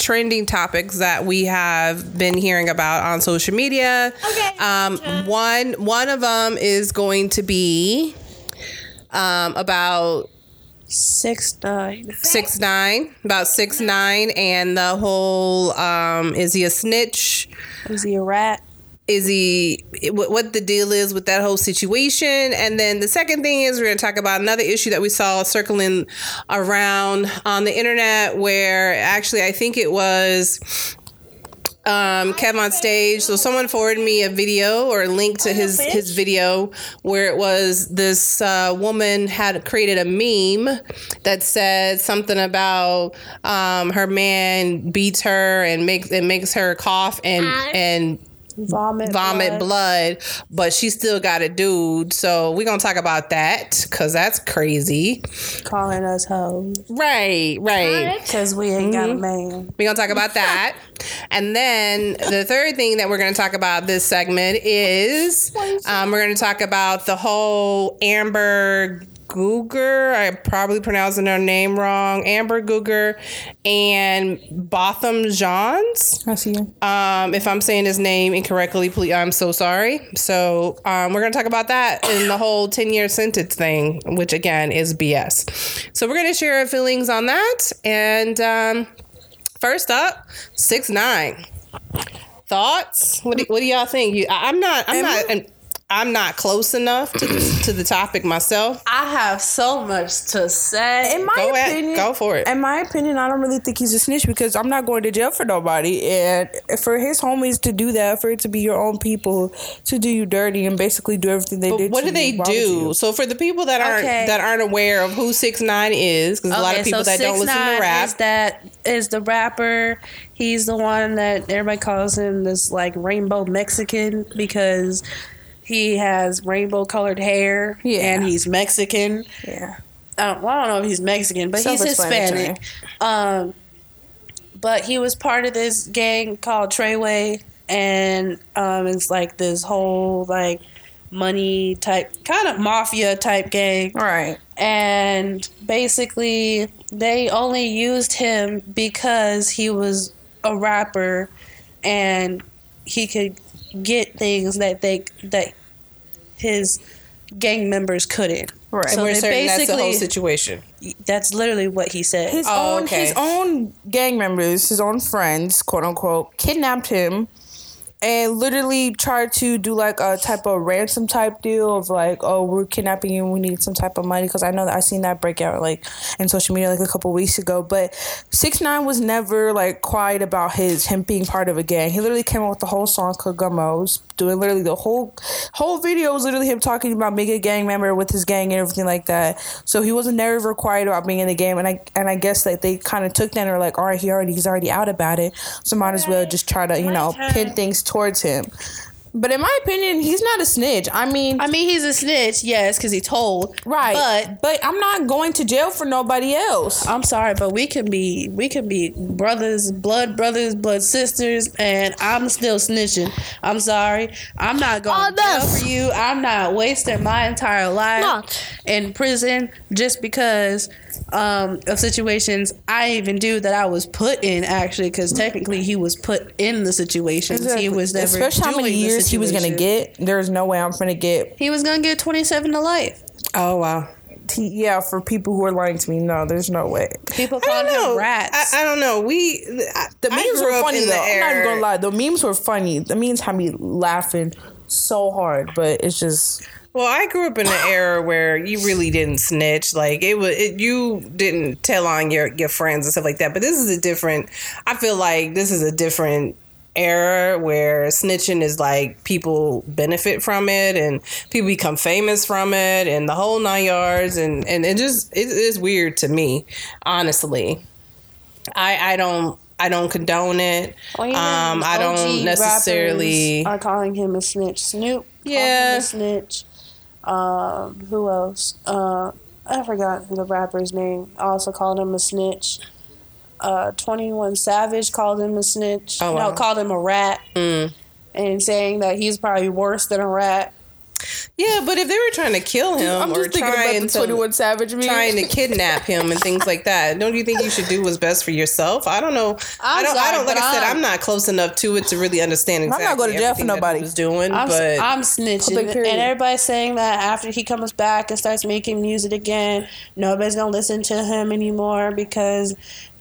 trending topics that we have been hearing about on social media. Okay. Um, one one of them is going to be um, about Six nine. six nine, about six nine, and the whole um, is he a snitch? Is he a rat? Is he what, the deal is with that whole situation? And then the second thing is we're going to talk about another issue that we saw circling around on the internet where actually i think it was um, Kev on stage. So someone forwarded me a video or a link to his his video where it was this uh, woman had created a meme that said something about um, her man beats her and makes it makes her cough and and Vomit. vomit blood. but she still got a dude. So we're gonna talk about that because that's crazy. Calling us hoes. Right, right. Because we ain't got a man. We're gonna talk about that. And then the third thing that we're gonna talk about this segment is um, we're gonna talk about the whole Amber Googer. I probably pronouncing her name wrong. Amber Googer and Botham Johns. I see you. Um, if I'm saying his name incorrectly, please, I'm so sorry. So um, we're going to talk about that and the whole 10 year sentence thing, which again is BS. So we're going to share our feelings on that. And um, first up, six nine. Thoughts? What do, what do y'all think? You, I, I'm not. I'm not. I'm not close enough to the, to the topic myself. I have so much to say. In my Go ahead. opinion, Go for it. In my opinion, I don't really think he's a snitch because I'm not going to jail for nobody. And for his homies to do that, for it to be your own people to do you dirty and basically do everything they But did. what to do they you, do? So for the people that aren't Okay. that aren't aware of who Six Nine is, because a lot of people that don't listen to rap, Is that is the rapper? He's the one that everybody calls him this like rainbow Mexican because he has rainbow colored hair Yeah. and he's Mexican. Yeah. I don't, well, I don't know if he's Mexican, but he's Hispanic. Um, but he was part of this gang called Treyway, and um, it's like this whole like money type, kind of mafia type gang Right. and basically they only used him because he was a rapper and he could get things that they that his gang members couldn't. Right. So we're they certain that's the whole situation. That's literally what he said. His Oh, own okay. his own gang members, his own friends, quote unquote, kidnapped him and literally tried to do like a type of ransom type deal of like, oh, we're kidnapping you, we need some type of money because I know that I seen that breakout like in social media like a couple weeks ago. But six nine was never like quiet about his him being part of a gang. He literally came out with the whole song called Gummo. Doing literally the whole whole video was literally him talking about being a gang member with his gang and everything like that. So he wasn't never quiet about being in the game, and I and I guess that they kind of took that and were like, all right, he already he's already out about it, so might as well just try to you know pin things towards him. But in my opinion, he's not a snitch. I mean, I mean, he's a snitch, yes, because he told. right? But but I'm not going to jail for nobody else. I'm sorry, but we can be we can be brothers, blood brothers, blood sisters, and I'm still snitching. I'm sorry. I'm not going to jail for you. I'm not wasting my entire life No. in prison just because um, of situations I even do that I was put in actually because technically he was put in the situations. He was never especially how many years he was gonna get. There's no way I'm gonna get. He was gonna get 27 to life. Oh wow. Yeah, for people who are lying to me, no, there's no way. People call him rats. I, I don't know. We I, The memes were funny though. the I'm not even gonna lie. The memes were funny. The memes had me laughing so hard, but it's just Well, I grew up in an era where you really didn't snitch. Like it was, it, you didn't tell on your your friends and stuff like that. But this is a different. I feel like this is a different era where snitching is like people benefit from it and people become famous from it and the whole nine yards and and it just it is weird to me, honestly. I I don't I don't condone it. Even um, I don't necessarily. are calling him a snitch. Snoop, Yeah. him a snitch. Um, who else? Uh, I forgot the rapper's name. I Also called him a snitch. Uh, Twenty One Savage called him a snitch. Oh, wow. No, called him a rat, Mm. and saying that he's probably worse than a rat. Yeah, but if they were trying to kill him I'm or just thinking about trying the to 21 Savage meme. trying to kidnap him and things like that. Don't you think you should do what's best for yourself? I don't know. I I'm don't. I don't. Like I said, I'm- I'm not close enough to it to really understand i'm not exactly. going to jail for everything that nobody. was doing, I'm, but I'm snitching, and everybody's saying that after he comes back and starts making music again, nobody's gonna listen to him anymore because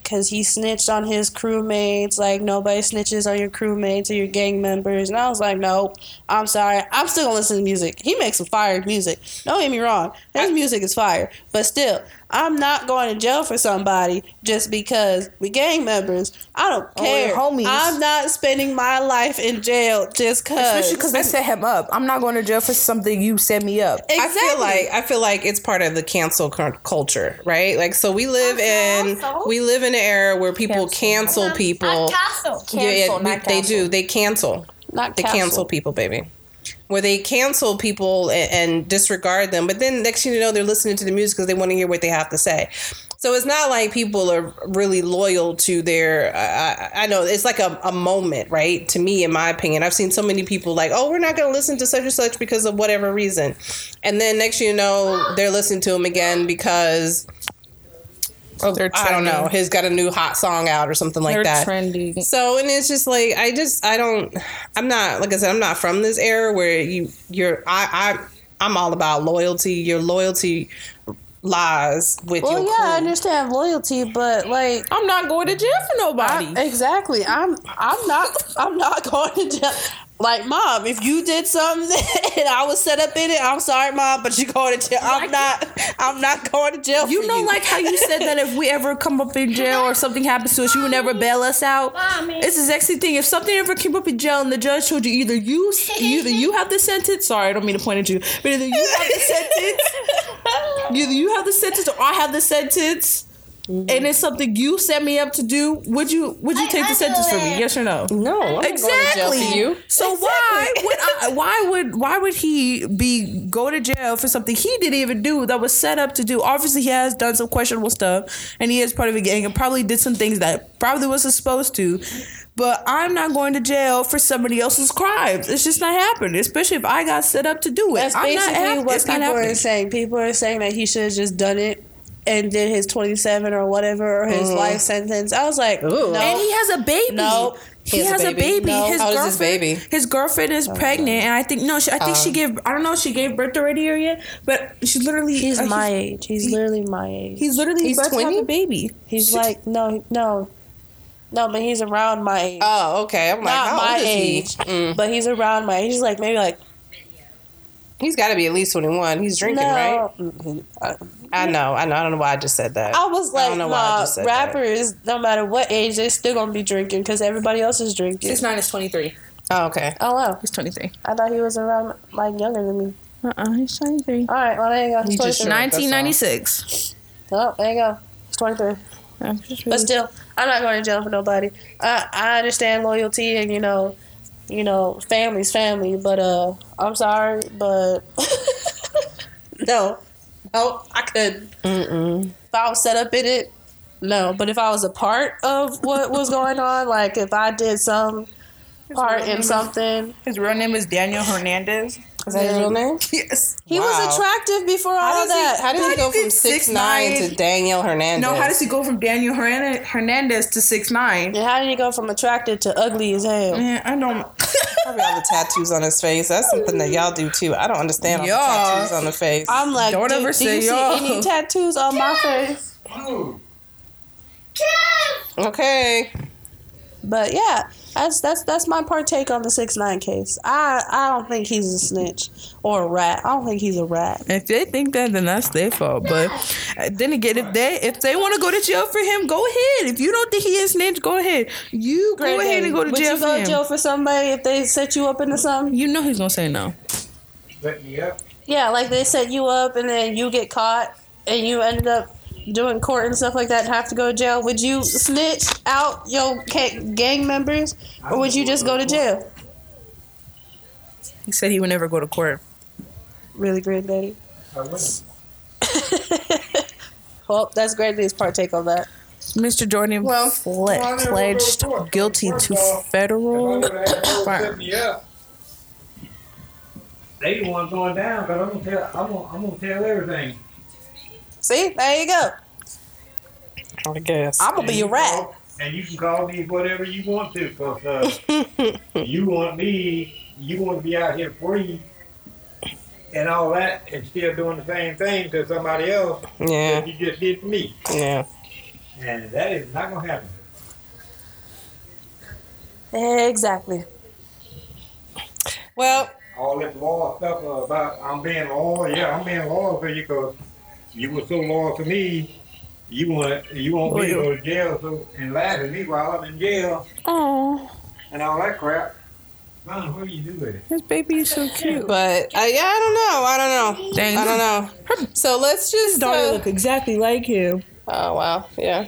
because he snitched on his crewmates. Like nobody snitches on your crewmates or your gang members. And I was like, nope, I'm sorry, I'm still gonna listen to music. He makes some fire music. Don't get me wrong, his music is fire, but still. I'm not going to jail for somebody just because we gang members. I don't care. Oh, care. homies. I'm not spending my life in jail just cause. Especially because they set him up. I'm not going to jail for something you set me up. I feel like I feel like it's part of the cancel culture, right? Like, so we live in we live in an era where people cancel, um, people. Castle. Yeah, yeah, Cancel, we- not they cancel. do. They cancel. not They cancel. cancel people, baby. Where they cancel people and, and disregard them, but then next thing you know, they're listening to the music because they want to hear what they have to say. So it's not like people are really loyal to their. I I- know it's like a, a moment, right? To me, in my opinion, I've seen so many people like, oh, we're not going to listen to such and such because of whatever reason, and then next thing you know, they're listening to them again because. Oh, They're I don't know. trending. He's got a new hot song out or something like They're that. trendy. So and it's just like I just I don't I'm not like I said I'm not from this era where you you're I I I'm all about loyalty. Your loyalty lies with Well, your yeah, I understand loyalty, but like I'm not going to jail for nobody. I- exactly, I'm I'm not I'm not going to jail. Like, mom, if you did something and I was set up in it, I'm sorry, mom, but you're going to jail. I'm not. I'm not going to jail. you for know, you. like how you said that if we ever come up in jail or something happens to us, you would never bail us out. Mommy. It's the exact same thing. If something ever came up in jail and the judge told you either you either you have the sentence. Sorry, I don't mean to point at you, but either you have the sentence, either you have the sentence or I have the sentence. Mm-hmm. And it's something you set me up to do. Would you would you I- take I the sentence do for me? Yes or no? no, I'm not going to jail Exactly. you. So why would I, why would why would he be go to jail for something he didn't even do that was set up to do? Obviously, he has done some questionable stuff, and he is part of a gang and probably did some things that probably wasn't supposed to. But I'm not going to jail for somebody else's crimes. It's just not happening, especially if I got set up to do it. That's I'm not basically hap- what it's not people are saying. People are saying that he should have just done it and did his 27 or whatever or his life sentence. I was like, Ooh. no. And he has a baby. No. He, has, a baby. No. His How old is girlfriend, his baby? His girlfriend is pregnant, and I think no, she, I think she gave. I don't know if she gave birth already or yet, but she's literally. He's uh, my age. He's literally my age. He's literally He's about to have 20? baby. He's like, no, no. No, but he's around my age. Oh, okay. I'm like, Not how my old is age, he? Mm. but he's around my age. He's like maybe like He's got to be at least 21. He's drinking, right? no. Mhm. I- I know. I know. I don't know why I just said that. I was I like, don't know why I nah, just said that. rappers, no matter what age, they're still gonna be drinking because everybody else is drinking. nine is twenty three. Oh, okay. Oh wow, He's twenty three. I thought he was around like younger than me. Uh uh he's twenty three. All right, well there you go. He's He just 23. Sure, that's all. Nineteen ninety six. Oh, there you go. He's 23. But still, I'm not going to jail for nobody. I I understand loyalty and you know, you know, family's family. But uh, I'm sorry, but no, no, I couldn't. Mm-mm. If I was set up in it, no. But if I was a part of what was going on, like if I did some part in something, His real name is Daniel Hernandez. Is that his real name? Yes. he Wow. was attractive before all How of that. he, how does he go from did six 6'9" nine to Daniel Hernandez? No, how does he go from Daniel Hernandez to six nine? and how did he go from attractive to ugly as hell? Man, I don't. Probably all the tattoos on his face. That's something that y'all do too. I don't understand all Yeah. the tattoos on the face. I'm like, Don't do, ever do say you see y'all. any tattoos on my face? okay. But yeah, that's that's that's my partake on the six nine case. I I don't think he's a snitch or a rat. I don't think he's a rat. If they think that, then that's their fault. But uh, then again, if they if they want to go to jail for him, go ahead. If you don't think he is snitch, go ahead. You go Granddaddy, ahead and go to Would jail you for go him. to jail for somebody if they set you up into something? You know he's gonna say no. Let me up. Yeah, like they set you up and then you get caught and you ended up doing court and stuff like that and have to go to jail. Would you snitch out your gang members or would you just go to jail? He said he would never go to court. Really, granddaddy. I wouldn't. Well, that's granddaddy's partake on that. Mr. Jordan Well, ple- well, I never pledged to guilty First to off, federal If I would to fire. me up, they the ones going down because I'm gonna tell. I'm gonna, I'm gonna tell everything. See, there you go. I guess. I'm gonna be a rat. call- And you can call me whatever you want to, cause uh, you want me, you want to be out here free and all that, and still doing the same thing to somebody else Yeah, that you just did to me, yeah. and that is not gonna happen. Exactly. Well, All this law stuff about I'm being loyal, yeah, I'm being loyal to you because you were so loyal to me. You want you want me to go to jail so, and laugh at me while I'm in jail Oh, and all that crap. Son, what do you do with it? this baby is so cute. but uh, yeah, I don't know. I don't know. Dang. I don't know. So let's just. Daughter uh, look exactly like him. Oh wow, yeah.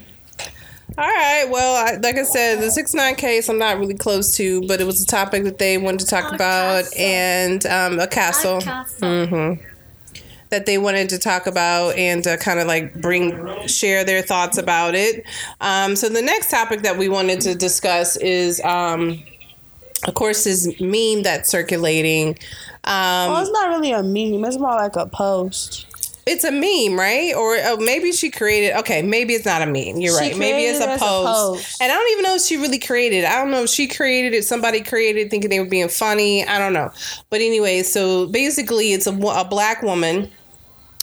All right. Well, I, like I said, the six nine case I'm not really close to, but it was a topic that they wanted to talk A about, castle. and um, a castle. A castle. Mm-hmm. That they wanted to talk about and uh, kind of like bring share their thoughts about it. Um, so the next topic that we wanted to discuss is, um, of course, this meme that's circulating. Um, Well, it's not really a meme. It's more like a post. It's a meme, right? Or oh, maybe she created. Okay, maybe it's not a meme. You're She right. Maybe it's a it as a post. post. And I don't even know if she really created. it. I don't know if she created it. Somebody created, thinking they were being funny. I don't know. But anyway, so basically, it's a, a black woman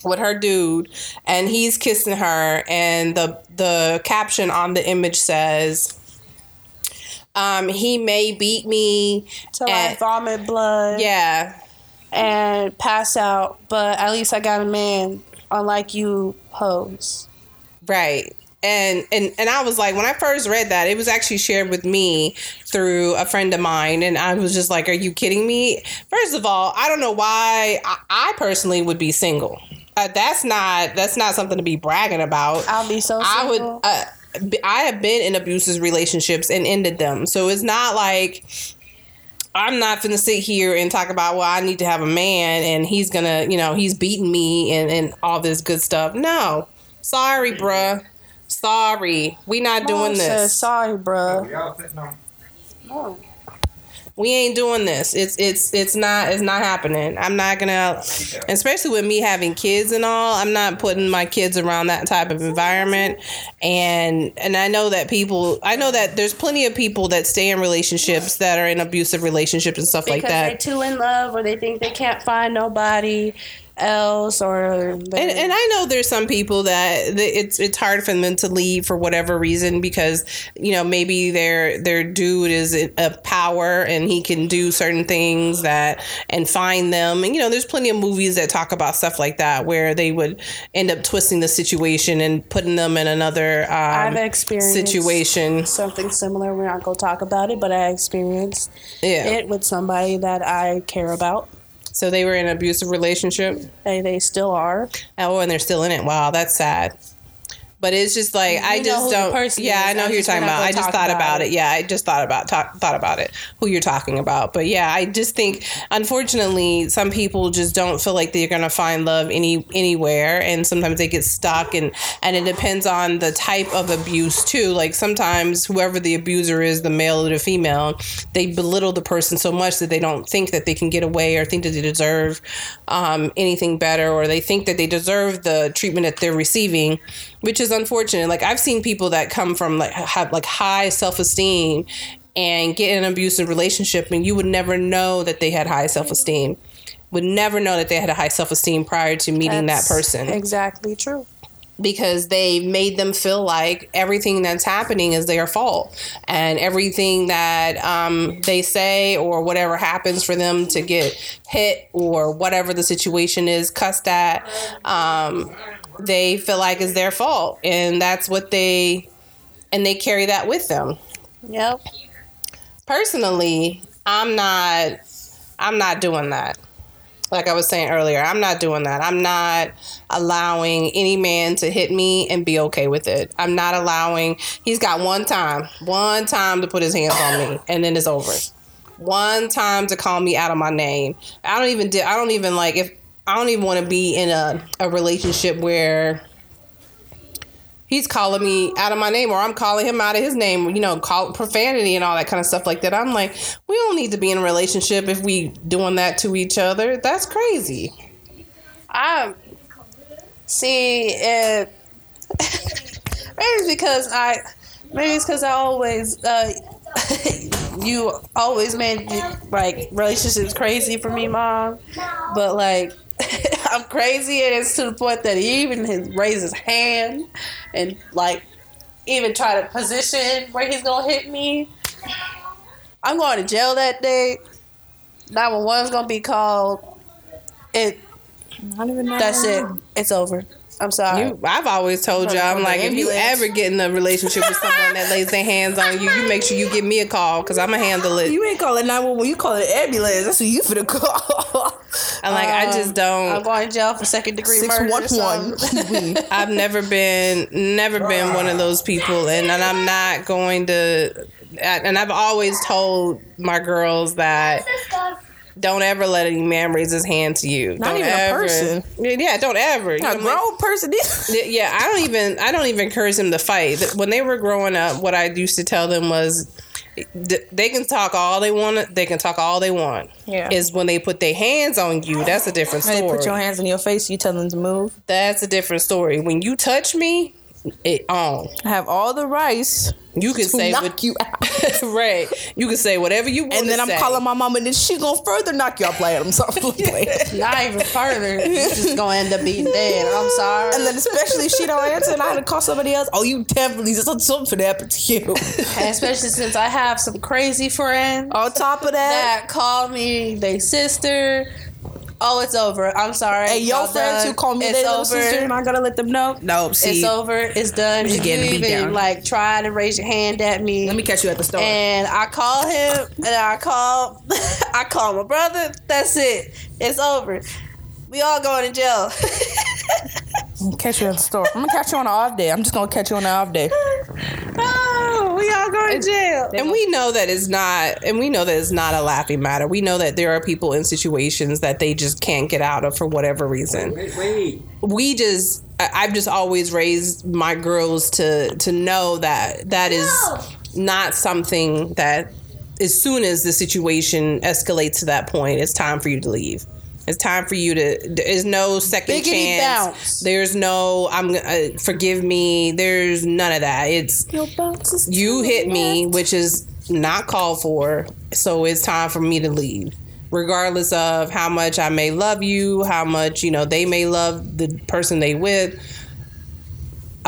with her dude, and he's kissing her, and the the caption on the image says. Um, he may beat me. Till I vomit blood yeah, and pass out, but at least I got a man, unlike you hoes. Right. And, and and I was like, when I first read that, it was actually shared with me through a friend of mine, and I was just like, "Are you kidding me?" First of all, I don't know why I, I personally would be single. Uh, that's not that's not something to be bragging about. I'll be so I would. single. Uh, b- I have been in abusive relationships and ended them, so it's not like I'm not gonna sit here and talk about well, I need to have a man and he's gonna, you know, he's beating me and and all this good stuff. No, sorry, bruh. Sorry, we not doing Mom said, this. Sorry, bruh. Y'all sitting on No. We ain't doing this. It's it's it's not it's not happening. I'm not gonna, especially with me having kids and all. I'm not putting my kids around that type of environment. And and I know that people. I know that there's plenty of people that stay in relationships that are in abusive relationships and stuff Because like that. they're too in love or they think they can't find nobody else or And, and I know there's some people that, it's it's hard for them to leave for whatever reason because you know maybe their their dude is a power and he can do certain things that and find them and you know there's plenty of movies that talk about stuff like that where they would end up twisting the situation and putting them in another I've um, experienced situation. something similar. We're not gonna talk about it, but I experienced Yeah. it with somebody that I care about. So they were in an abusive relationship. They they still are. Oh, and they're still in it. Wow, that's sad. But it's just like I You know just don't. Yeah, is. I know I who you're talking about. I just thought about about it. it. Yeah, I just thought about talk, thought about it. Who you're talking about? But yeah, I just think unfortunately some people just don't feel like they're gonna find love any anywhere, and sometimes they get stuck, and and it depends on the type of abuse too. Like sometimes whoever the abuser is, the male or the female, they belittle the person so much that they don't think that they can get away or think that they deserve um, anything better, or they think that they deserve the treatment that they're receiving, which is unfortunate. Like I've seen people that come from like have like high self esteem and get in an abusive relationship, and you would never know that they had high self esteem. Would never know that they had a high self esteem prior to meeting That's that person Exactly true. because they made them feel like everything that's happening is their fault and everything that um, they say or whatever happens for them to get hit or whatever the situation is cussed at um, they feel like is their fault and that's what they and they carry that with them. Yep. personally i'm not i'm not doing that. Like i was saying earlier i'm not doing that. I'm not allowing any man to hit me and be okay with it. I'm not allowing he's got one time one time to put his hands on me and then it's over. One time to call me out of my name. I don't even di- i don't even like if i don't even want to be in a, a relationship where he's calling me out of my name or I'm calling him out of his name, you know, call profanity and all that kind of stuff like that. I'm like, we don't need to be in a relationship if we doing that to each other. That's crazy. I see it. maybe it's because I, maybe it's because I always, uh, you always made like relationships crazy for me, mom. But like, I'm crazy, and it's to the point that he even has raised his hand and like even try to position where he's gonna hit me. I'm going to jail that day. 911's gonna be called. It Not even know. that's it. It's over. I'm sorry. You, I've always told y'all, I'm like, if you ever get in a relationship with someone that lays their hands on you, you make sure you give me a call because I'm gonna handle it. You ain't calling 911, you call it ambulance. That's what you for the call. I'm like, I just um, don't. I'm going to jail for second degree murder. or 611. something. I've never been, never been one of those people, and, and I'm not going to. And I've always told my girls that don't ever let any man raise his hand to you. Not don't even a person. Yeah, don't ever. You know, a I'm like- grown person. yeah, I don't even I don't even encourage them to fight. When they were growing up, what I used to tell them was they can talk all they want. They can talk all they want. Yeah. Is when they put their hands on you. That's a different When story. they put your hands in your face, you tell them to move. That's a different story. When you touch me, it on. I have all the rice You can to say knock what, you out. right. You can say whatever you want. And then to I'm say. calling my mom, and then she gonna further knock you out playing them something. Not even further. You're just going to end up being dead. I'm sorry. And then especially if she don't answer and I had to call somebody else. Oh, you definitely something happened to you. And especially since I have some crazy friends On top of that, that call me they sister. Oh, it's over. I'm sorry. hey, your Y'all friends done. who call me it's their little over. sister, and I gotta let them know. No, see, It's over. It's done. She's If you getting beat even down. like try to raise your hand at me, let me catch you at the store. and I call him, and I call, I call my brother. That's it. It's over. We all going to jail. I'm catch you at the store. I'm gonna catch you on an off day. I'm just gonna catch you on an off day. oh, we all going to jail. And we know that it's not, and we know that it's not a laughing matter. We know that there are people in situations that they just can't get out of for whatever reason. Wait, wait. we just I- I've just always raised my girls to to know that that is not something that as soon as the situation escalates to that point, it's time for you to leave. It's time for you to. There's no second Biggity chance. bounce. There's no. I'm. Uh, forgive me. There's none of that. It's you hit me, which is not called for. So it's time for me to leave. Regardless of how much I may love you, how much, you know, they may love the person they with.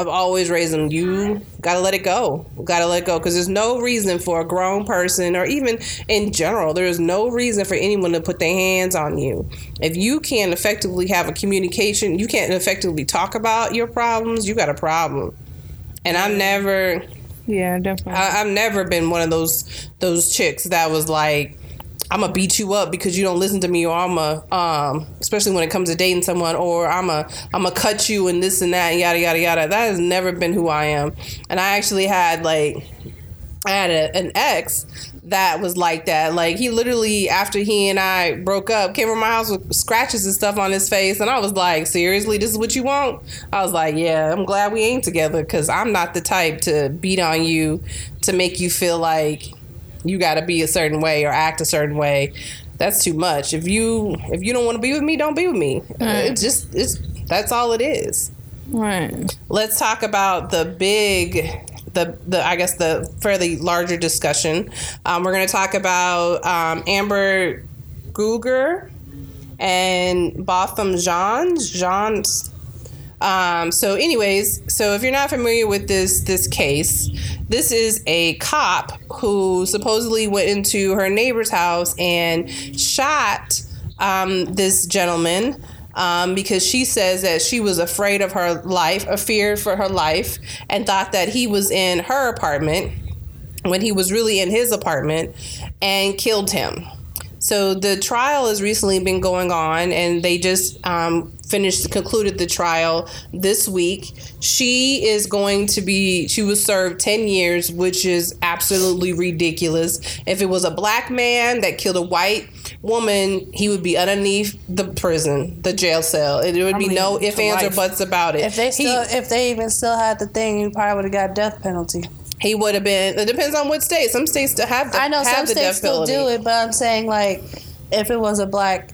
I've always raised them, you gotta let it go. Gotta let it go. Because there's no reason for a grown person, or even in general, there's no reason for anyone to put their hands on you. If you can't effectively have a communication, you can't effectively talk about your problems, you got a problem. And I'm never, Yeah, definitely. I, I've never been one of those those chicks that was like, I'm gonna beat you up because you don't listen to me, or I'm a, um, especially when it comes to dating someone, or I'm a, I'm gonna cut you and this and that, and yada yada yada. That has never been who I am. And I actually had like, I had a, an ex that was like that. Like he literally, after he and I broke up, came over my house with scratches and stuff on his face, and I was like, seriously, this is what you want? I was like, yeah, I'm glad we ain't together because I'm not the type to beat on you to make you feel like you got to be a certain way or act a certain way. That's too much. If you if you don't want to be with me, don't be with me. It's just it's that's all it is right. let's talk about the big the, the I guess the fairly larger discussion. Um, we're going to talk about um, Amber Guger and Botham Johns. Johns. Um, so, anyways, so if you're not familiar with this this case, this is a cop who supposedly went into her neighbor's house and shot um, this gentleman um, because she says that she was afraid of her life, a fear for her life, and thought that he was in her apartment when he was really in his apartment and killed him. So the trial has recently been going on, and they just um, finished concluded the trial this week. She is going to be. She was served ten years, which is absolutely ridiculous. If it was a black man that killed a white woman, he would be underneath the prison, the jail cell. It would be no ifs, to ands, or buts about it. If they He- still, if they even still had the thing, you probably would have got death penalty. He would have been. It depends on what state. Some states still have. The, I know some states still penalty. do it, but I'm saying like, if it was a black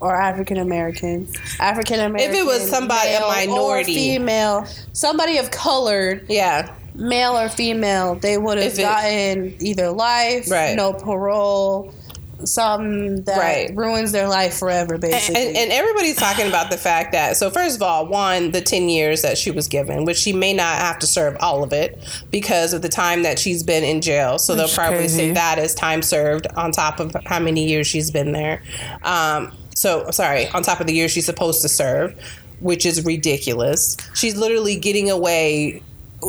or African American, African American, If it was somebody- a minority. female, somebody of color, Yeah, male or female, they would have If it- gotten either life, Right. no parole, something that Right. ruins their life forever, basically. and, and everybody's talking about the fact that. So first of all, one, the ten years that she was given, which she may not have to serve all of it because of the time that she's been in jail. So they'll probably crazy. say that as time served on top of how many years she's been there. Um, so sorry, on top of the year she's supposed to serve, which is ridiculous. She's literally getting away.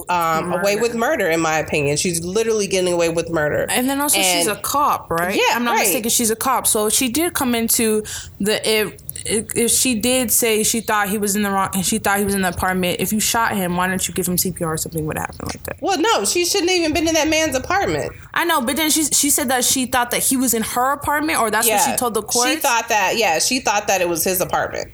Um, away with murder, in my opinion. She's literally getting away with murder. And then also she's a cop, right? Yeah, I'm not right. mistaken. She's a cop, so she did come into the if she did say she thought he was in the wrong and she thought he was in the apartment. If you shot him, why don't you give him CPR or something would happen like that? Well, no, she shouldn't have even been in that man's apartment. I know, but then she she said that she thought that he was in her apartment, or that's what she told the court. She thought that, yeah, she thought that it was his apartment.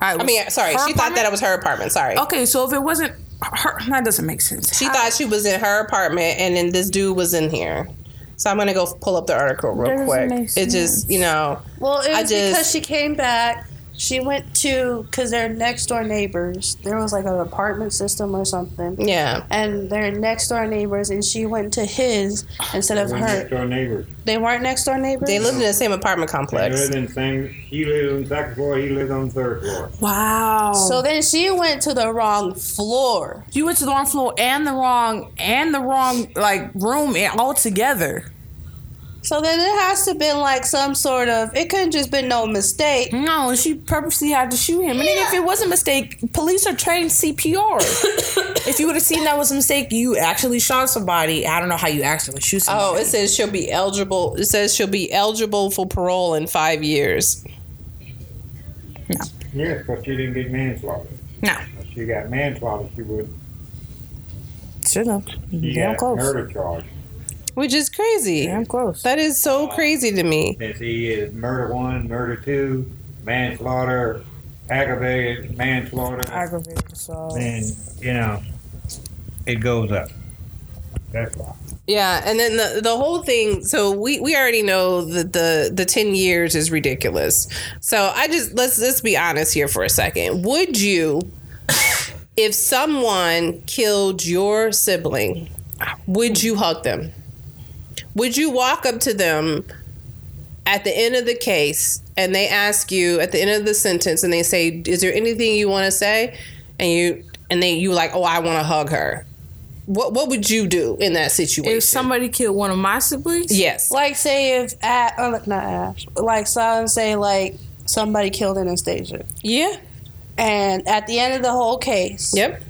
I mean, sorry, she thought that it was her apartment. Sorry. Okay, so if it wasn't her, that doesn't make sense. She thought she was in her apartment and then this dude was in here. So I'm going to go pull up the article real quick. It just, you know, Well, it I was just- because she came back. She went to because they're next door neighbors. There was like an apartment system or something, yeah. and they're next door neighbors. And she went to his instead of her. next door neighbors. They weren't next door neighbors. They lived in the same apartment They complex. lived in the same. He lived on the second floor. He lived on the third floor. Wow. So then she went to the wrong floor. you went to the wrong floor and the wrong and the wrong like room all together. So then it has to been like some sort of. It couldn't just been no mistake. No, she purposely had to shoot him. And if it was a mistake, police are trained CPR. if you would have seen that was a mistake, you actually shot somebody. I don't know how you actually shoot somebody. Oh, it says she'll be eligible. It says she'll be eligible for parole in five years. No. Yes, but she didn't get manslaughter. no. If she got manslaughter, she would. Should have. She Damn got close. murder charge. Which is crazy. Damn close. That is so crazy to me. Since he is murder one, murder two, manslaughter, aggravated manslaughter, Aggravated assault. then you know it goes up. That's why. Yeah, and then the the whole thing. So we we already know that the the ten years is ridiculous. So I just let's let's be honest here for a second. Would you, if someone killed your sibling, would you hug them? Would you walk up to them at the end of the case and they ask you at the end of the sentence and they say, "Is there anything you want to say?" And you and then you like, "Oh, I want to hug her." What what would you do in that situation? If somebody killed one of my siblings, yes, Like say if Ash, oh, not Ash, like so say like somebody killed Anastasia, yeah, and at the end of the whole case, yep.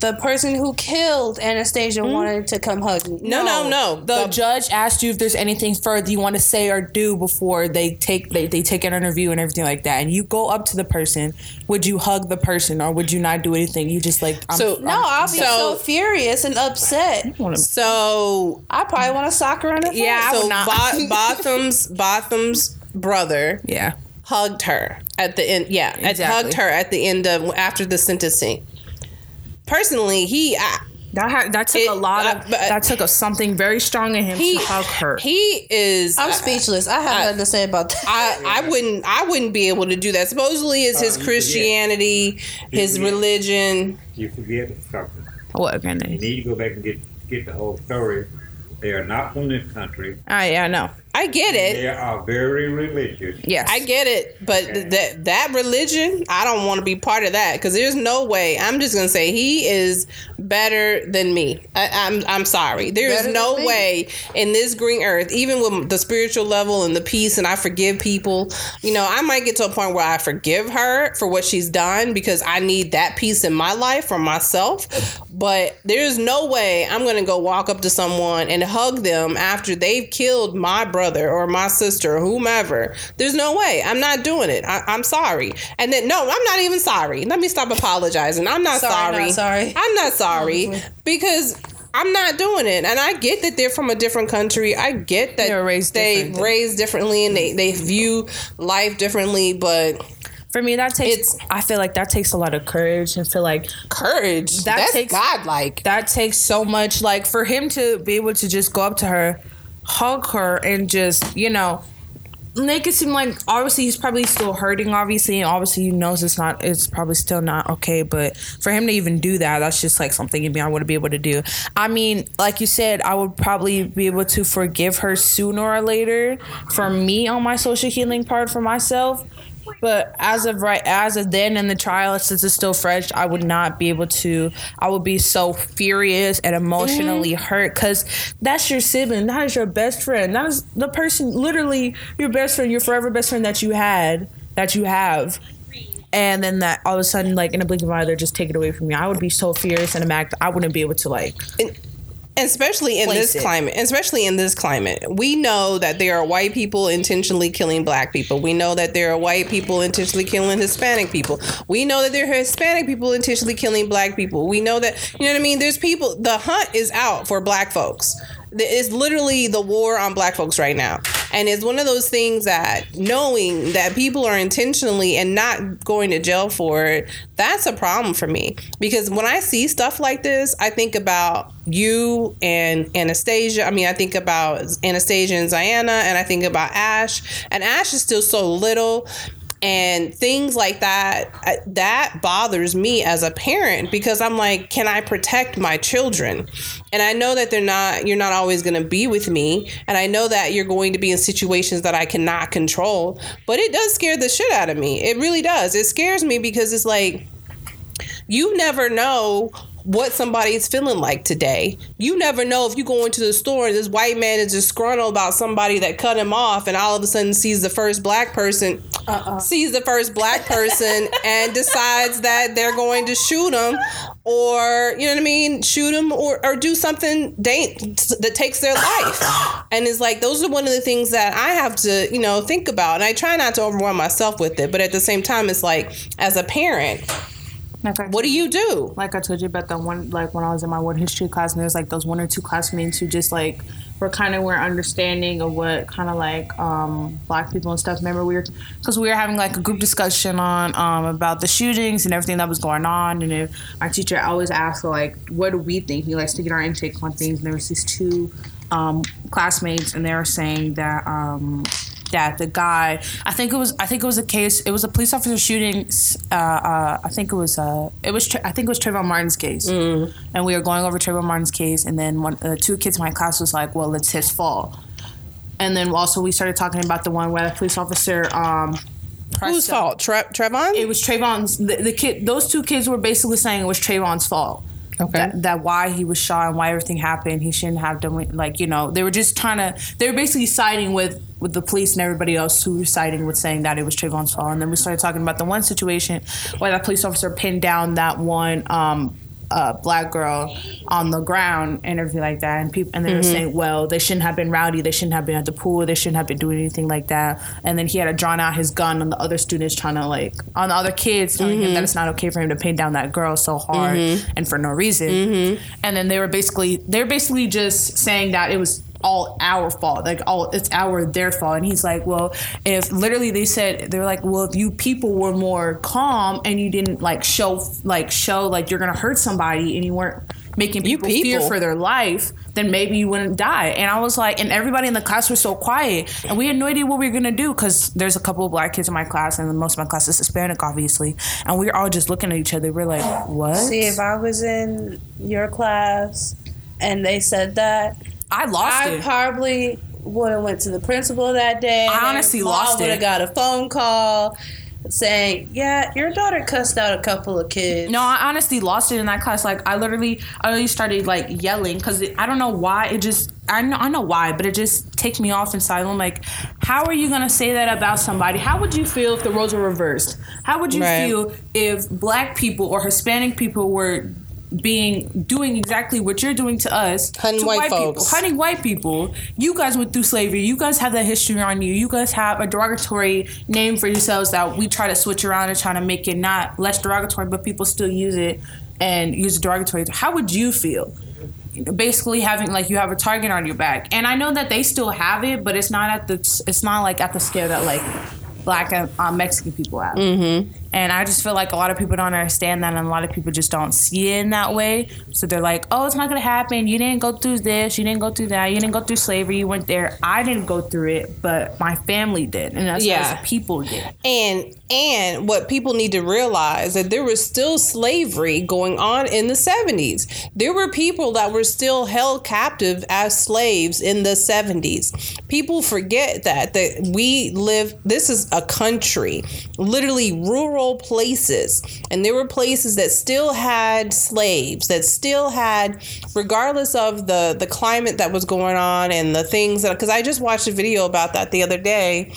The person who killed Anastasia hmm? wanted to come hug me. No, no, no. The, The- judge asked you if there's anything further you want to say or do before they take they, they take an interview and everything like that. And you go up to the person. Would you hug the person or would you not do anything? You just like I'm, So- No, I'll be So- so, furious and upset. wanna- So I probably want to sock her in the face. Yeah, so not. Bo- Botham's Botham's brother yeah. hugged her at the end. Yeah, Exactly. hugged her at the end of after the sentencing. Personally, he I, That had, that took It- a lot uh, of but- that took a something very strong in him he to hug her. He is. I'm I- speechless. I have nothing to say about that. I, I wouldn't I wouldn't be able to do that. Supposedly it's his Uh, forget. Christianity, his forget. religion. You forget something. what again? You need to go back and get get the whole story. They are not from this country. Ah, yeah, I know. I get it. They are very religious. Yes, I get it, but th- that that religion, I don't want to be part of that because there's no way. I'm just gonna say he is better than me. I, I'm I'm sorry. There is Better no way in this green earth, even with the spiritual level and the peace, and I forgive people. You know, I might get to a point where I forgive her for what she's done because I need that peace in my life for myself. But there's no way I'm gonna go walk up to someone and hug them after they've killed my brother or my sister or whomever. There's no way. I'm not doing it. I, I'm sorry. And then no, I'm not even sorry. Let me stop apologizing. I'm not Sorry, not sorry. I'm not sorry mm-hmm. because I'm not doing it. And I get that they're from a different country. I get that They're raised they different. raised differently and they, they view life differently, but For me, that takes. It's- I feel like that takes a lot of courage and feel like courage. That that's takes- godlike. that takes so much. Like for him to be able to just go up to her, hug her, and just you know make it seem like obviously he's probably still hurting obviously and obviously he knows it's not it's probably still not okay but for him to even do that that's just like something in me i wouldn't be able to do. I mean like you said i would probably be able to forgive her sooner or later for me on my social healing part for myself but as of right as of then in the trial since it's still fresh i would not be able to i would be so furious and emotionally mm-hmm. hurt because that's your sibling that is your best friend that is the person literally your best friend your forever best friend that you had that you have. And then that all of a sudden like in a blink of an eye they're just take it away from me. I would be so furious and mad i wouldn't be able to like especially in this it. climate especially in this climate. We know that there are white people intentionally killing black people. We know that there are white people intentionally killing hispanic people. We know that there are hispanic people intentionally killing black people. We know that you know what i mean? There's people the hunt is out for black folks. It's literally the war on black folks right now. And it's one of those things that knowing that people are intentionally and not going to jail for it that's a problem for me. Because when i see stuff like this i think about you and anastasia i mean i think about anastasia and ziana and i think about ash. And ash is still so little and things like that uh, that bothers me as a parent because i'm like can i protect my children? And i know that they're not you're not always going to be with me and i know that you're going to be in situations that i cannot control but it does scare the shit out of me. It really does. It scares me because it's like you never know what somebody is feeling like today. You never know if you go into the store and this white man is just disgruntled about somebody that cut him off and all of a sudden sees the first black person uh-uh. sees the first black person and decides that they're going to shoot him or you know what I mean shoot him or, or do something da- that takes their life. And it's like those are one of the things that I have to you know think about. And I try not to overwhelm myself with it but at the same time it's like as a parent what do you do like I told you about that one, like when I was in my world history class, and there's like those one or two classmates who just like were kind of were understanding of what kind of like um, black people and stuff. Remember we were because we were having like a group discussion on um, about the shootings and everything that was going on, and if our teacher always asked like, what do we think? He likes to get our intake on things, and there was these two um, classmates, and they were saying that. Um, that the guy, I think it was, I think it was a case. It was a police officer shooting. Uh, uh, I think it was, uh, it was, I think it was Trayvon Martin's case, and we were going over Trayvon Martin's case, and then one, uh, two kids in my class was like, "Well, it's his fault," and then also we started talking about the one where the police officer, um, whose fault Tre- Trevon It was Trayvon's. The, the kid, those two kids were basically saying it was Trayvon's fault. Okay. That, that why he was shot and why everything happened, he shouldn't have done. Like you know, they were just trying to. They were basically siding with with the police and everybody else who were siding with saying that it was Trayvon's fault. And then we started talking about the one situation where that police officer pinned down that one um, uh, black girl on the ground and everything like that. And people and they were mm-hmm. saying, well, they shouldn't have been rowdy. They shouldn't have been at the pool. They shouldn't have been doing anything like that. And then he had to drawn out his gun on the other students trying to like on the other kids telling him mm-hmm. that it's not okay for him to pin down that girl so hard mm-hmm. and for no reason. And then they were basically they were basically just saying that it was all our fault like all it's our their fault. And he's like well if literally they said they're like well if you people were more calm and you didn't like show like show like you're gonna hurt somebody and you weren't making You people, fear for their life then maybe you wouldn't die. And i was like and everybody in the class was so quiet. And we had no idea what we were gonna do because there's a couple of black kids in my class and most of my class is hispanic obviously. And we were all just looking at each other. We're like what? See, if I was in your class and they said that, i lost it. I it probably would have went to the principal that day. I honestly lost it. Would have got a phone call saying, "Yeah, your daughter cussed out a couple of kids." No, I honestly lost it in that class. Like, I literally, I literally started like yelling because I don't know why. It just, I know, I know why, but it just takes me off inside. I'm like, how are you gonna say that about somebody? How would you feel if the roles were reversed? How would you Right. feel if black people or Hispanic people were being doing exactly what you're doing to us, Hunting to white people, folks. hunting white people. You guys went through slavery. You guys have that history on you. You guys have a derogatory name for yourselves that we try to switch around and try to make it not less derogatory, but people still use it and use it derogatory. How would you feel? basically having like you have a target on your back and i know that they still have it but it's not at the it's not like at the scale that like black and uh, mexican people have mm-hmm. And i just feel like a lot of people don't understand that and a lot of people just don't see it in that way so they're like oh it's not gonna happen you didn't go through this you didn't go through that you didn't go through slavery you went there i didn't go through it but my family did and that's Yeah. yeah. people did And and what people need to realize that there was still slavery going on in the 70s. There were people that were still held captive as slaves in the 70s. People forget that that we live this is a country, literally rural places. And there were places that still had slaves, that still had regardless of the the climate that was going on and the things that cuz I just watched a video about that the other day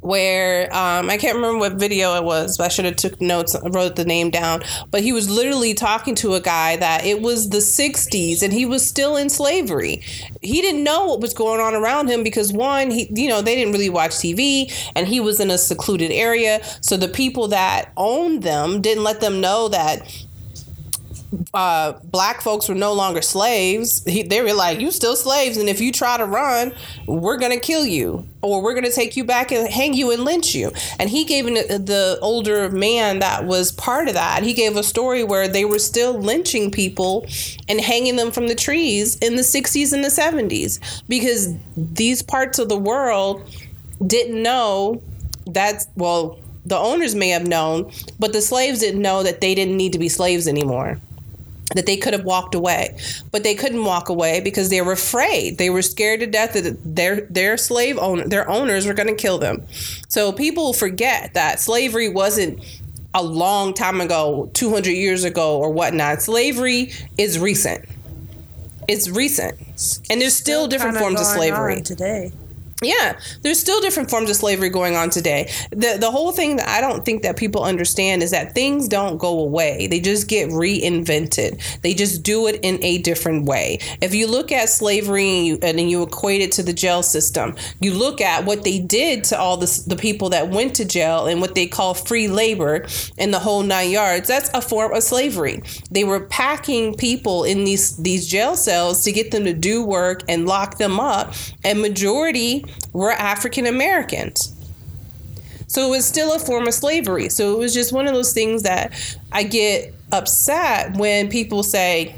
where um, I can't remember what video it was, but I should have took notes, wrote the name down. But he was literally talking to a guy that it was the '60s and he was still in slavery. He didn't know what was going on around him because one, he you know they didn't really watch TV and he was in a secluded area, so the people that owned them didn't let them know that uh, black folks were no longer slaves. He, they were like, "You still slaves, and if you try to run, we're gonna kill you, or we're gonna take you back and hang you and lynch you." And he gave an, the older man that was part of that. He gave a story where they were still lynching people and hanging them from the trees in the '60s and the '70s because these parts of the world didn't know that. Well, the owners may have known, but the slaves didn't know that they didn't need to be slaves anymore that they could have walked away but they couldn't walk away because they were afraid. They were scared to death that their their slave owner their owners were going to kill them. So people forget that slavery wasn't a long time ago 200 years ago or whatnot. Slavery is recent. It's recent. And there's still, different forms of slavery. today. Yeah, there's still different forms of slavery going on today. The the whole thing that I don't think that people understand is that things don't go away. They just get reinvented. They just do it in a different way. If you look at slavery and you, and you equate it to the jail system, you look at what they did to all the the people that went to jail and what they call free labor and the whole nine yards. That's a form of slavery. They were packing people in these these jail cells to get them to do work and lock them up, and majority were African Americans. So it was still a form of slavery. So it was just one of those things that I get upset when people say,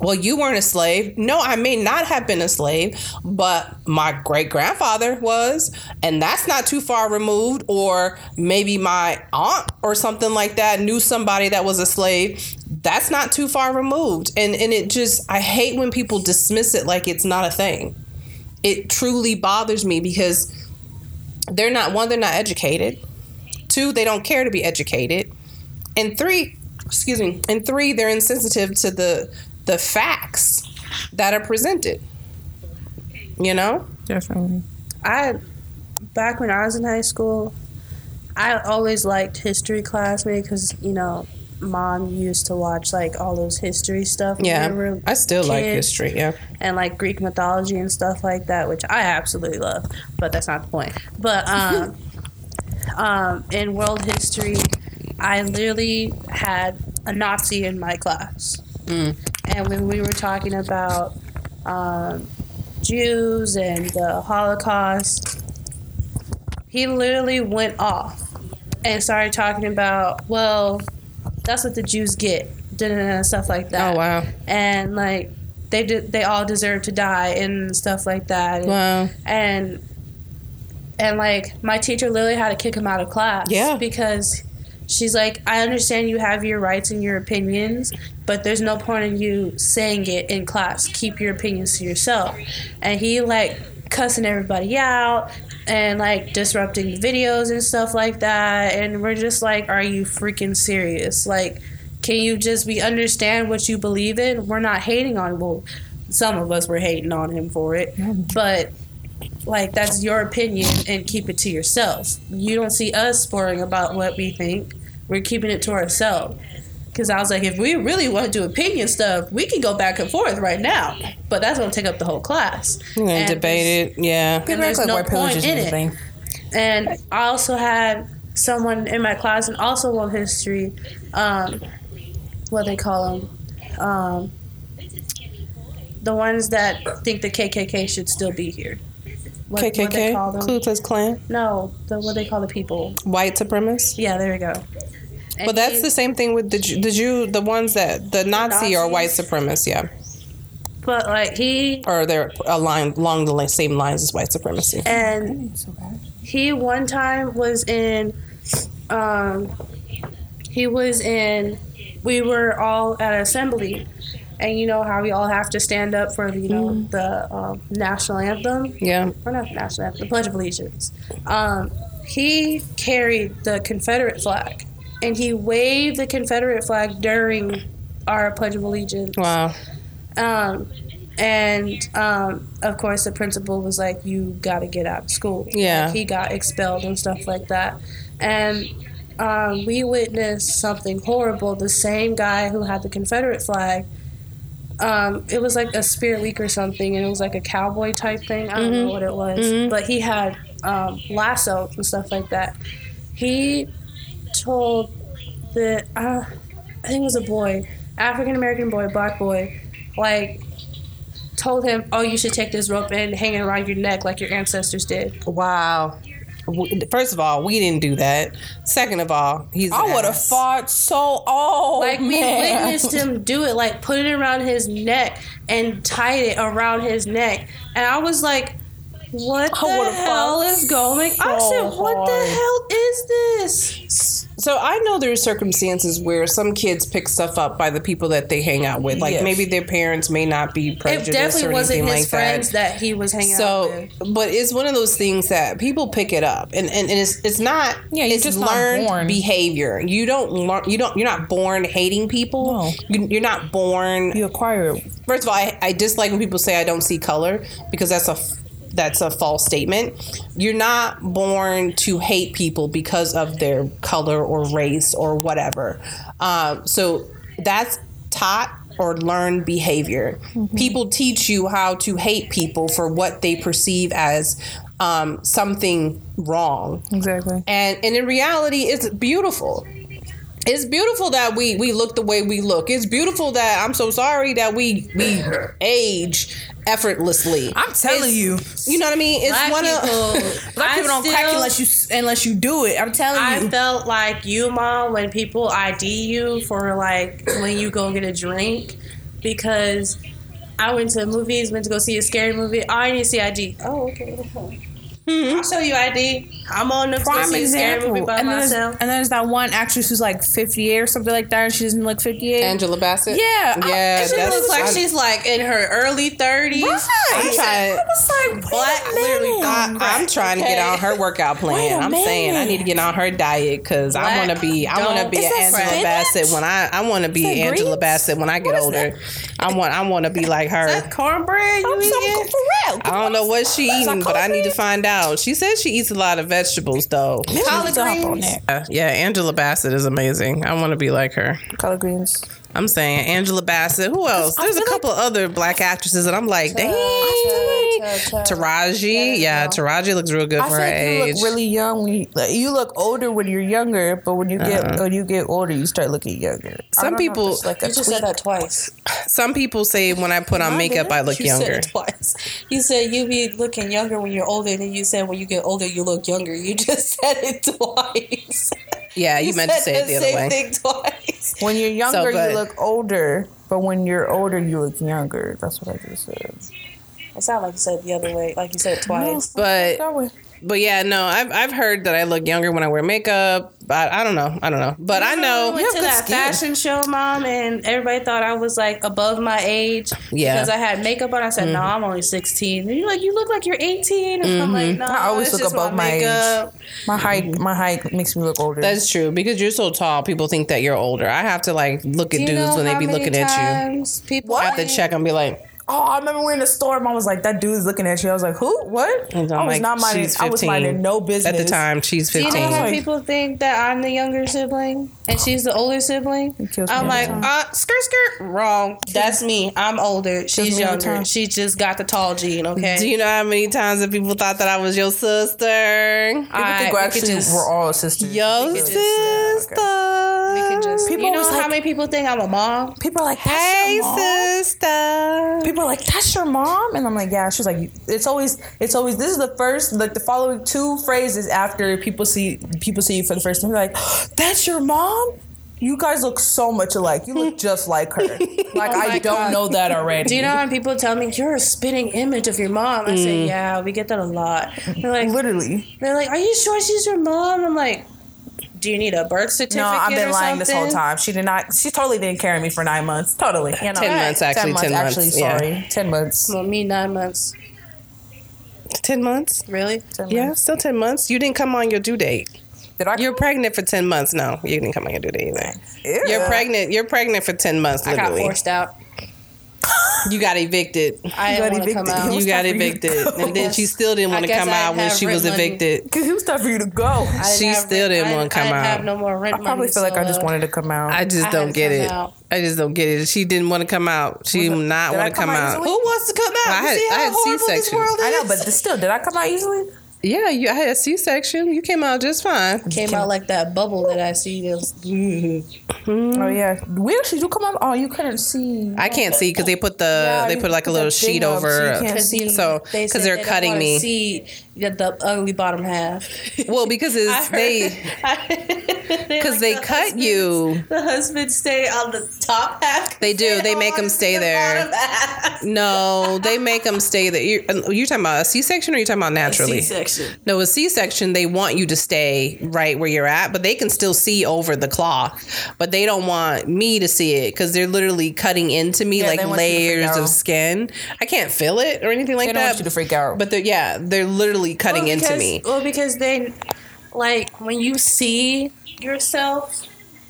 well, you weren't a slave. No, I may not have been a slave, but my great grandfather was, and that's not too far removed. Or maybe my aunt or something like that knew somebody that was a slave. That's not too far removed. And and it just I hate when people dismiss it like it's not a thing. It truly bothers me because they're not one, they're not educated. Two, they don't care to be educated. And three, excuse me, and three, they're insensitive to the the facts that are presented. You know? definitely I back when I was in high school, I always liked history class because you know mom used to watch like all those history stuff. Yeah. we I still like history, yeah. and like Greek mythology and stuff like that, which I absolutely love. But that's not the point. But um, um, in world history, I literally had a Nazi in my class, and when we were talking about um, Jews and the Holocaust, he literally went off and started talking about, well, that's what the Jews get, and stuff like oh, that. Oh wow. And like they did, they all deserve to die and stuff like that. Wow. And and like my teacher literally had to kick him out of class. Yeah. Because she's like, I understand you have your rights and your opinions, but there's no point in you saying it in class. Keep your opinions to yourself. And he like cussing everybody out and like disrupting videos and stuff like that. And we're just like, are you freaking serious? Like, can you just be understand what you believe in? We're not hating on well, some of us were hating on him for it, but like that's your opinion and keep it to yourself. You don't see us sporing about what we think. We're keeping it to ourselves. Because I was like, if we really want to do opinion stuff, we can go back and forth right now. But that's going to take up the whole class. We're gonna And debate it. Yeah. And there's like no point in it. And I also had someone in my class and also world history, um, what they call them, um, the ones that think the KKK should still be here. What, what they KKK, call them? Ku Klux Klan, No, the what they call the people. white supremacists. Yeah, there we go. And But that's he- the same thing with the Jew, the Jew, the ones that the Nazi or white supremacists, yeah, But like he or they're aligned along the same lines as white supremacy. and he one time was in um he was in we were all at an assembly. And you know how we all have to stand up for you know the um, national anthem? Yeah, or not the national anthem the pledge of allegiance. Um he carried the confederate flag and he waved the confederate flag during our pledge of allegiance wow. um, and um, of course, the principal was like, "You got to get out of school." Yeah. Like, he got expelled and stuff like that. And um, we witnessed something horrible. The same guy who had the Confederate flag. Um, it was like a spirit week or something, and it was like a cowboy type thing. I don't know what it was, but he had um, lassos and stuff like that. He told the uh, I think it was a boy, African American boy, black boy, like told him, "Oh, you should take this rope and hang it around your neck like your ancestors did." Wow. First of all, we didn't do that. Second of all, he's. I would have fought so. Oh, Like we witnessed him do it, like put it around his neck and tied it around his neck, and I was like. What I the hell is going? I said, "What the hell is this?" So I know there's circumstances where some kids pick stuff up by the people that they hang out with. Like Yes. maybe their parents may not be It prejudiced definitely or wasn't anything his like friends that. that. he was hanging out with. So, but it's one of those things that people pick it up, and and, and it's it's not. Yeah, it's just learned behavior. You don't learn. You don't. You're not born hating people. No. You, you're not born. you acquire it. First of all, I, I dislike when people say I don't see color because that's a that's a false statement. You're not born to hate people because of their color or race or whatever. Um, so that's taught or learned behavior. People teach you how to hate people for what they perceive as um, something wrong Exactly. and and in reality it's beautiful it's beautiful that we we look the way we look it's beautiful that i'm so sorry that we we age effortlessly I'm telling you, you know what i mean it's Black one of people, black I people don't crack unless you unless you do it. I'm telling I you. I felt like you, mom, when people ID you for like when you go get a drink, because I went to movies, went to go see a scary movie. Oh, I need to see ID. Oh, okay. Mm-hmm. I'll show you ID. I'm on the go Prime see a scary example. movie by and, then there's, myself. and there's that one actress who's like 58 or something like that, and she doesn't look 58. angela bassett Yeah, I- yeah She looks like I- she's like in her early 30s. Right. I'm trying- I was like, wait Black, literally. I, I'm trying to get on her workout plan. I'm saying I need to get on her diet because I want to be. I want to be an Angela spinach? Bassett when I. I want to be Angela greens? Bassett when I get What is older. I want. I want to be like her. That cornbread you I'm so eating? for real. I don't know what she eating, but I need to find out. She says she eats a lot of vegetables, though. Collard greens. Yeah, Angela Bassett is amazing. I want to be like her. Collard greens. I'm saying Angela Bassett. Who else? There's a feel like- couple other black actresses that I'm like, dang. Taraji, yeah, Taraji looks real good I for her like you age. look really young. When you, like, you look older when you're younger, but when you get uh-huh. when you get older, you start looking younger. Some don't know people- like You just tweak. said that twice. Some people say when I put on makeup, I look you younger. said it twice. You said you be looking younger when you're older, and then you said when you get older, you look younger. You just said it twice. Yeah, you, meant to say it the other same way. Thing twice. When you're younger, but- you look older, but when you're older, you look younger. That's what I just said. It sounded like you said the other way, like you said it twice. But That way. But yeah, no, I've I've heard that I look younger when I wear makeup. But I don't know. I don't know. But I know. I went to that skin. fashion show, mom, and everybody thought I was like above my age Yeah. because I had makeup on. I said, "No, mm-hmm. I'm only 16." And you're like, "You look like you're 18." And I'm like, mm-hmm. "No, I always it's look just above my age. My height, mm-hmm. my height makes me look older. That's true because you're so tall. People think that you're older. I have to like look at dudes when they be many looking at you. People I have to check and be like, Oh, I remember we were in the store. Mom was like, "That dude's looking at you." I was like, "Who? What?" And I was like, not minding. she's I was 15. minding no business At the time, she's Do you know 15. how Like- people think that I'm the younger sibling and she's the older sibling? It kills me I'm like, uh, skirt, skirt. Wrong. That's me. I'm older. She's me every younger. She just got the tall gene. Okay. Do you know how many times that people thought that I was your sister? People I- think we we're could actually just- we're all sisters. Your Really. sister. We can just. People you know how like- many people think I'm a mom? People are like, Hey, mom?" sister. People are like, "That's your mom," and I'm like, "Yeah." She's like, "It's always, it's always." This is the first, like the following two phrases after people see people see you for the first time. They're like, "That's your mom." You guys look so much alike. You look just like her. Like oh I don't God. know that already. Do you know when people tell me you're a spitting image of your mom? I say, mm. yeah, we get that a lot. They're like, Literally. they're like, are you sure she's your mom? I'm like, do you need a birth certificate? No, I've been or lying this whole time. She did not. She totally didn't carry me for nine months. Totally. You know? 10 months, actually, 10 months, Actually, yeah. sorry, ten months. Well, me nine months. 10 months? Really? 10 Yeah, months. still 10 months. You didn't come on your due date. Did I? You're pregnant for 10 months. No, you didn't come on your due date either. Ew. You're pregnant. You're pregnant for 10 months, I got forced out. You got evicted. I got didn't want to come evicted. You got time you evicted. go. And then she still didn't want to come out when she was evicted. Cause it was time for you to go. She still rent- didn't wanna didn't- come I didn't out. have no more rent I probably money, feel like I just wanted to come out. I just I don't get it. out. I just don't get it. She didn't want to come out. She did not want to come come out out. easily? Who wants to come out? I had- see I had C-section. I know, but still, did I come out easily? Yeah, you I had a C section. You came out just fine. came out like that bubble that I see. It was, mm-hmm. mm-hmm. Oh yeah, where actually you come out. Oh, you couldn't see. I can't see because they put the Yeah, they put like a little sheet up so over. can't Cause see. So they because they're they cutting me. See the, the ugly bottom half. Well, because it's they because they cut you. The husband stay on the top half. They do. They make them stay there. No, they make them stay there. You're, uh, you talking about a C section or you talking about naturally? C-section. No, a C section, they want you to stay right where you're at, but they can still see over the cloth. But they don't want me to see it because they're literally cutting into me Yeah, like they want you to freak layers of skin. I can't feel it or anything like They don't that. want you to freak out. But they're yeah, they're literally cutting Well, into me. Well, because they, like, when you see yourself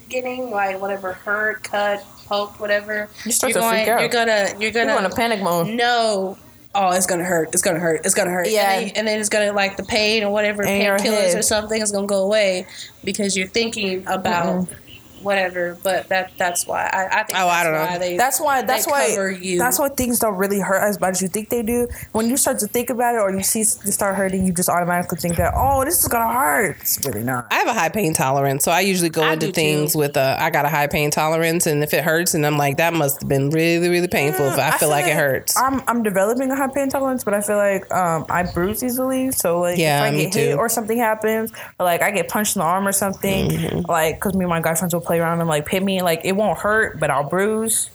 getting like whatever hurt, cut, poked, whatever, You start you're to freak out. You're gonna, you're gonna, You're gonna on a panic mode. No. Oh, it's gonna hurt. It's gonna hurt. It's gonna hurt. Yeah. And then, and then it's gonna like the pain or whatever painkillers or something is gonna go away because you're thinking about mm-hmm. Whatever. But that that's why I, I think. Oh, I don't know. They, That's why. That's they why. cover you. That's why things don't really hurt as bad as you think they do. When you start to think about it, or you see it start hurting, you just automatically think that, oh, this is gonna hurt. It's really not. I have a high pain tolerance, so I usually go I into things too. with a I got a high pain tolerance, and if it hurts, and I'm like that must have been really really painful. if I, feel, like, it hurts. I'm I'm developing a high pain tolerance, but I feel like um, I bruise easily. So like Yeah, if I me get hit or something happens, or like I get punched in the arm or something, Mm-hmm. like because me and my guy friends will play around and like hit me, like it won't hurt, but I'll bruise.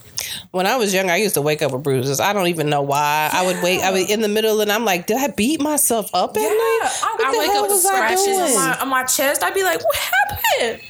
When I was young, I used to wake up with bruises. I don't even know why. I would wake. I was in the middle, and I'm like, did I beat myself up at night? I, What the wake hell up with scratches on on my, on my chest. I'd be like, what happened?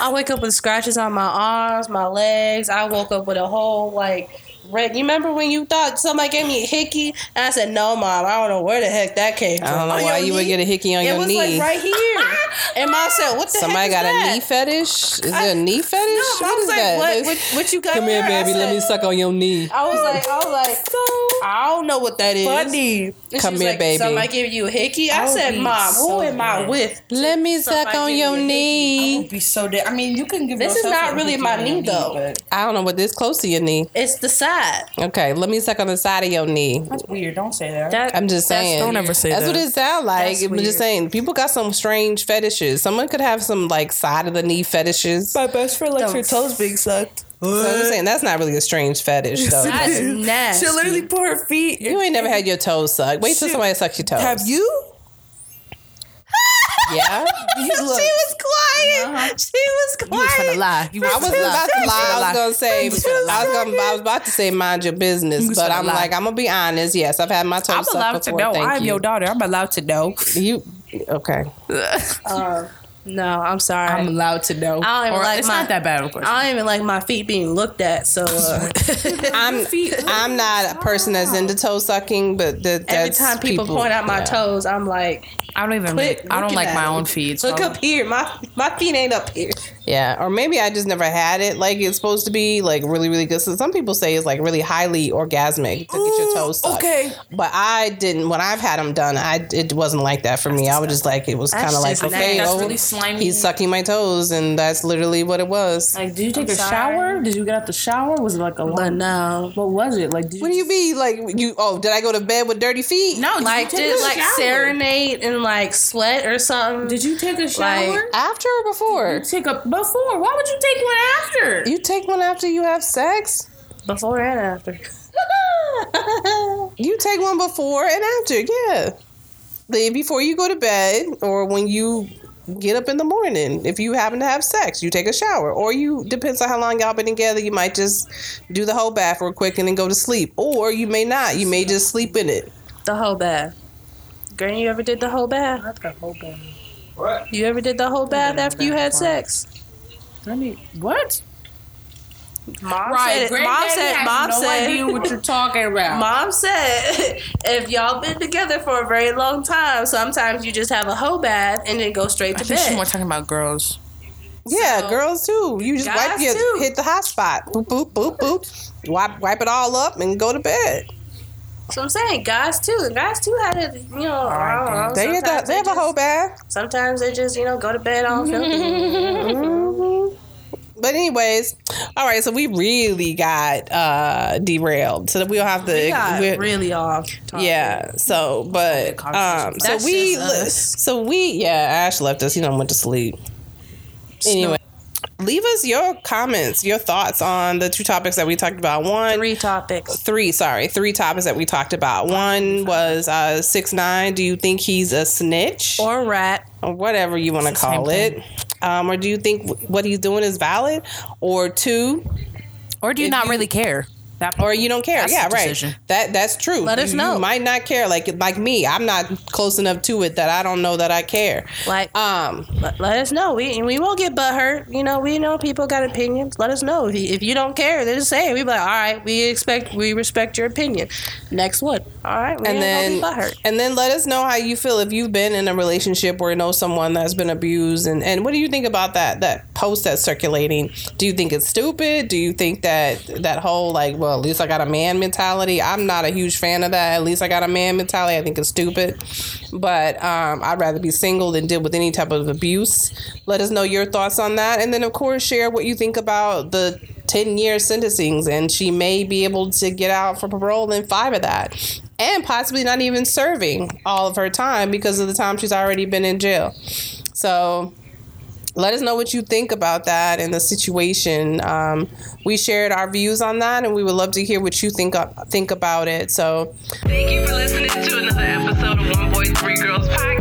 I wake up with scratches on my arms, my legs. I woke up with a whole like red. You remember when you thought somebody gave me a hickey? And I said, "No, mom, I don't know where the heck that came from." I don't know On why your you would knee? get a hickey on It your knee. It was like right here. and mom said, "What the heck? Somebody got is a knee fetish? Is there a knee fetish? No, what I was is like, that? what, what, what you got Come here, there? I baby. Let me suck on your knee. I was like, I was like, I don't know what that is. Funny. And she Come was here, like, baby. Somebody give you a hickey? I would said, be Mom, who so am I with? Let me suck on your me a knee. Be so dead. I mean, you can give. This is not really hickey my knee, though. I don't know what this close to your knee. It's the side. Okay, let me suck on the side of your knee. That's weird. Don't say that. That, I'm just saying. Don't ever say That's that. That's what it sounds like. That's I'm weird. just saying. People got some strange fetishes. Someone could have some like side of the knee fetishes. So my best friend likes Don't- her toes being sucked. I'm saying that's not really a strange fetish though. That's nasty. She'll literally put her feet. You ain't never had your toes sucked. Wait till Shit. somebody sucks your toes. Have you? Yeah. She was quiet. She was quiet. lie. You I was about to lie. I was gonna say. You was finna lie. I was gonna. I was about to say mind your business, was but I'm lie. like I'm gonna be honest. Yes, I've had my toes I'm allowed to before. know. Thank I'm you. your daughter. I'm allowed to know. You okay? Uh, no, I'm sorry. I'm allowed to know. I don't even Or- like it's my- not that bad, of course. I don't even like my feet being looked at. So uh, I'm. I'm not a person that's into toe sucking, but that, every time people, point out my yeah. toes, I'm like, I don't even. quit. I don't like my me. own feet. so Look up here. My my feet ain't up here. Yeah, or maybe I just never had it like it's supposed to be, like really, really good. So some people say it's like really highly orgasmic to get your toes sucked. okay. but I didn't. When I've had them done, I it wasn't like that for me. I was just like it was kind of like okay, That's oh, really slimy. he's sucking my toes, and that's literally what it was. Like, did you take I'm a sorry. shower? Did you get out the shower? Was it like a But long? no. What was it like? Did What do you mean? Like you? Oh, did I go to bed with dirty feet? No, did Like you take did a like shower? serenade and like sweat or something. Did you take a shower? Like- After or before? You take a before. Why would you take one after? You take one after you have sex. before and after. You take one before and after, yeah. The before you go to bed or when you get up in the morning. If you happen to have sex, you take a shower. Or you depends on how long y'all been together, you might just do the whole bath real quick and then go to sleep. Or you may not. You may just sleep in it. the whole bath. Granny, you ever did the whole bath? Not the whole bath? What? You ever did the whole bath after you had sex? Let me. What? Mom said. Mom said. has Mom no said. idea what you're talking about. Mom said, if y'all been together for a very long time, sometimes you just have a hoe bath and then go straight to I to think she's more bed. talking about girls. Yeah, So- girls too. You just wipe Guys your too. hit the hot spot. Boop boop boop boop. Wipe wipe it all up and go to bed. So I'm saying, guys too. Guys too had it. You know, I don't know, They have, sometimes they have a whole bath. Sometimes they just you know go to bed all filthy. Mhm. But anyways, all right. So we really got uh derailed, so that we'll have to. We got really off. topic. yeah. So, but um, so That's we, just us. so we, yeah. Ash left us. You know, went to sleep. Anyway, leave us your comments, your thoughts on the two topics that we talked about. One, Three topics. three sorry three topics that we talked about one was uh six nine do you think he's a snitch Or rat. or whatever you want to It's the same call it um or do you think what he's doing is valid or two Or do you not you- really care? That or you don't care yeah right that that's true Let You- us you know. might not care like like me i'm not close enough to it that i don't know that i care Like, um let, let us know. We we won't get butt hurt. You know, we know people got opinions. Let us know if you, if you don't care. Then just say it. We be like, all right, we expect we respect your opinion. Next one. All right, we and then gonna be butthurt. and then let us know how you feel if you've been in a relationship or know someone that's been abused and, and what do you think about that that post that's circulating do you think it's stupid do you think that that whole like well at least i got a man mentality. I'm not a huge fan of that. At least i got a man mentality. I think it's stupid. But um, i'd rather be single than deal with any type of abuse. Let us know your thoughts on that. And then of course share what you think about the 10 year sentencings. And she may be able to get out for parole in five of that. And possibly not even serving all of her time because of the time she's already been in jail. So let us know what you think about that and the situation. Um, we shared our views on that, and we would love to hear what you think think about it. So, thank you for listening to another episode of One Boy Three Girls podcast.